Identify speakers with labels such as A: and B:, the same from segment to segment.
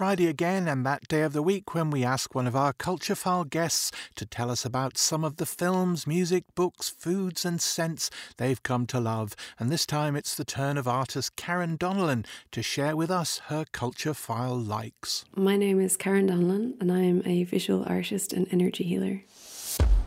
A: Friday again, and that day of the week when we ask one of our Culture File guests to tell us about some of the films, music, books, foods, and scents they've come to love. And this time it's the turn of artist Karen Donnellan to share with us her Culture File likes.
B: My name is Karen Donnellan, and I'm a visual artist and energy healer.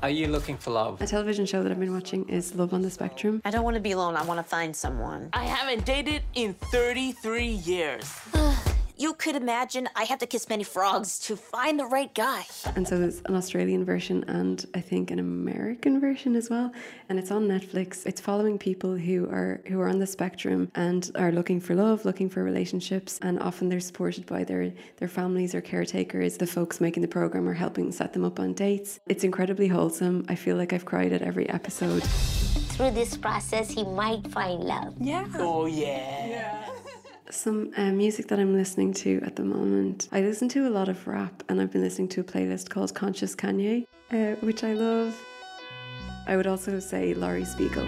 C: Are you looking for love?
B: A television show that I've been watching is Love on the Spectrum.
D: I don't want to be alone. I want to find someone.
E: I haven't dated in 33 years.
D: You could imagine I have to kiss many frogs to find the right guy.
B: And so there's an Australian version and I think an American version as well. And it's on Netflix. It's following people who are who are on the spectrum and are looking for love, looking for relationships, and often they're supported by their their families or caretakers. The folks making the program are helping set them up on dates. It's incredibly wholesome. I feel like I've cried at every episode.
F: Through this process, he might find love.
E: Yeah. Oh, yeah. yeah.
B: Some uh, music that I'm listening to at the moment. I listen to a lot of rap, and I've been listening to a playlist called Conscious Kanye, uh, which I love. I would also say Laurie Spiegel.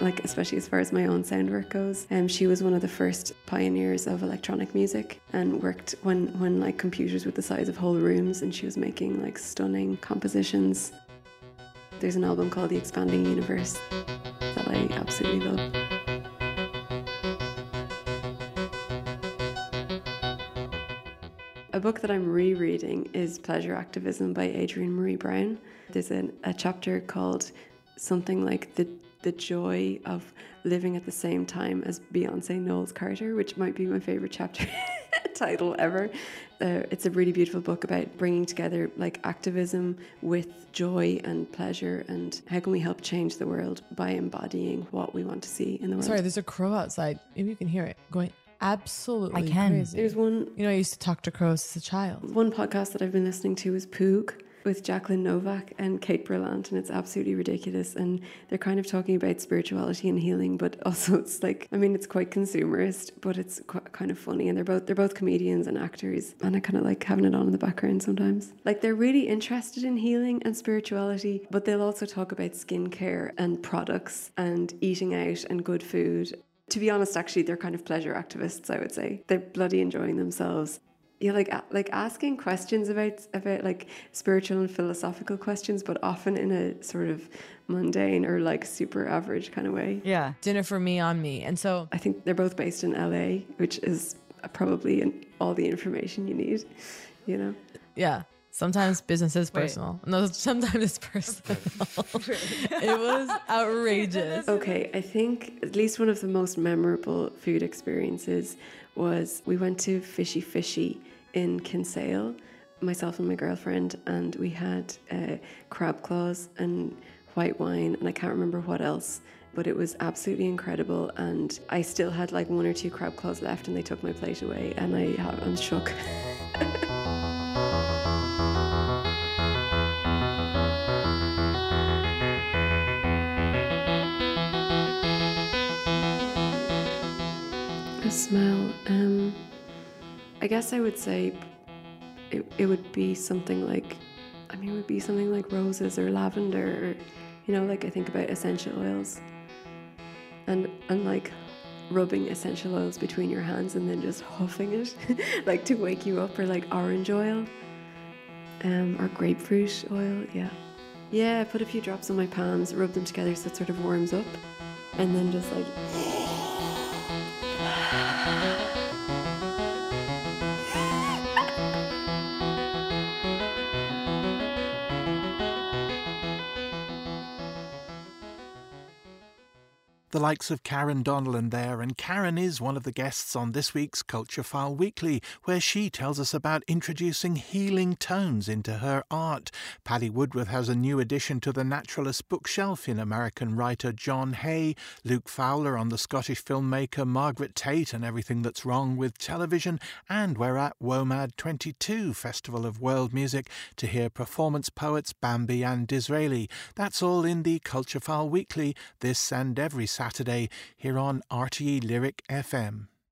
B: Like, especially as far as my own sound work goes. Um, she was one of the first pioneers of electronic music and worked when, when like computers were the size of whole rooms and she was making like stunning compositions. There's an album called The Expanding Universe that I absolutely love. A book that I'm rereading is Pleasure Activism by Adrienne Maree Brown. There's an, a chapter called something like the the joy of living at the same time as Beyonce Knowles Carter, which might be my favorite chapter title ever. Uh, it's a really beautiful book about bringing together like activism with joy and pleasure and how can we help change the world by embodying what we want to see in the world.
G: Sorry, there's a crow outside. Maybe you can hear it going absolutely
H: I can.
G: crazy.
B: There's one
G: You know, I used to talk to crows as a child.
B: one podcast that I've been listening to is Poog with Jacqueline Novak and Kate Berlant, and it's absolutely ridiculous. And they're kind of talking about spirituality and healing, but also it's like, I mean, it's quite consumerist, but it's qu- kind of funny. And they're both they're both comedians and actors, and I kind of like having it on in the background sometimes. Like they're really interested in healing and spirituality, but they'll also talk about skincare and products and eating out and good food. To be honest, actually, they're kind of pleasure activists. I would say they're bloody enjoying themselves yeah, like like asking questions about about like spiritual and philosophical questions, but often in a sort of mundane or like super average kind of way.
H: Yeah.
G: Dinner for me on me. And so
B: I think they're both based in LA, which is probably in all the information you need. You know.
G: yeah. Sometimes business is personal. No, sometimes it's personal. it was outrageous.
B: Okay, I think at least one of the most memorable food experiences was we went to Fishy Fishy in Kinsale, myself and my girlfriend, and we had uh, crab claws and white wine, and I can't remember what else. But it was absolutely incredible, and I still had like one or two crab claws left, and they took my plate away, and I, I'm shook. I guess I would say it, it would be something like, I mean, it would be something like roses or lavender, or, you know, like I think about essential oils. And, and like rubbing essential oils between your hands and then just huffing it, like to wake you up, or like orange oil, um, or grapefruit oil, yeah. Yeah, I put a few drops on my palms, rub them together so it sort of warms up, and then just like.
A: The likes of Karen Donnellan there, and Karen is one of the guests on this week's Culture File Weekly, where she tells us about introducing healing tones into her art. Paddy Woodworth has a new addition to the Naturalist bookshelf in American writer John Hay, Luke Fowler on the Scottish filmmaker Margaret Tait and everything that's wrong with television, and we're at WOMAD 22 Festival of World Music to hear performance poets Bambi and Disraeli. That's all in the Culture File Weekly this and every Saturday here on RTE Lyric FM.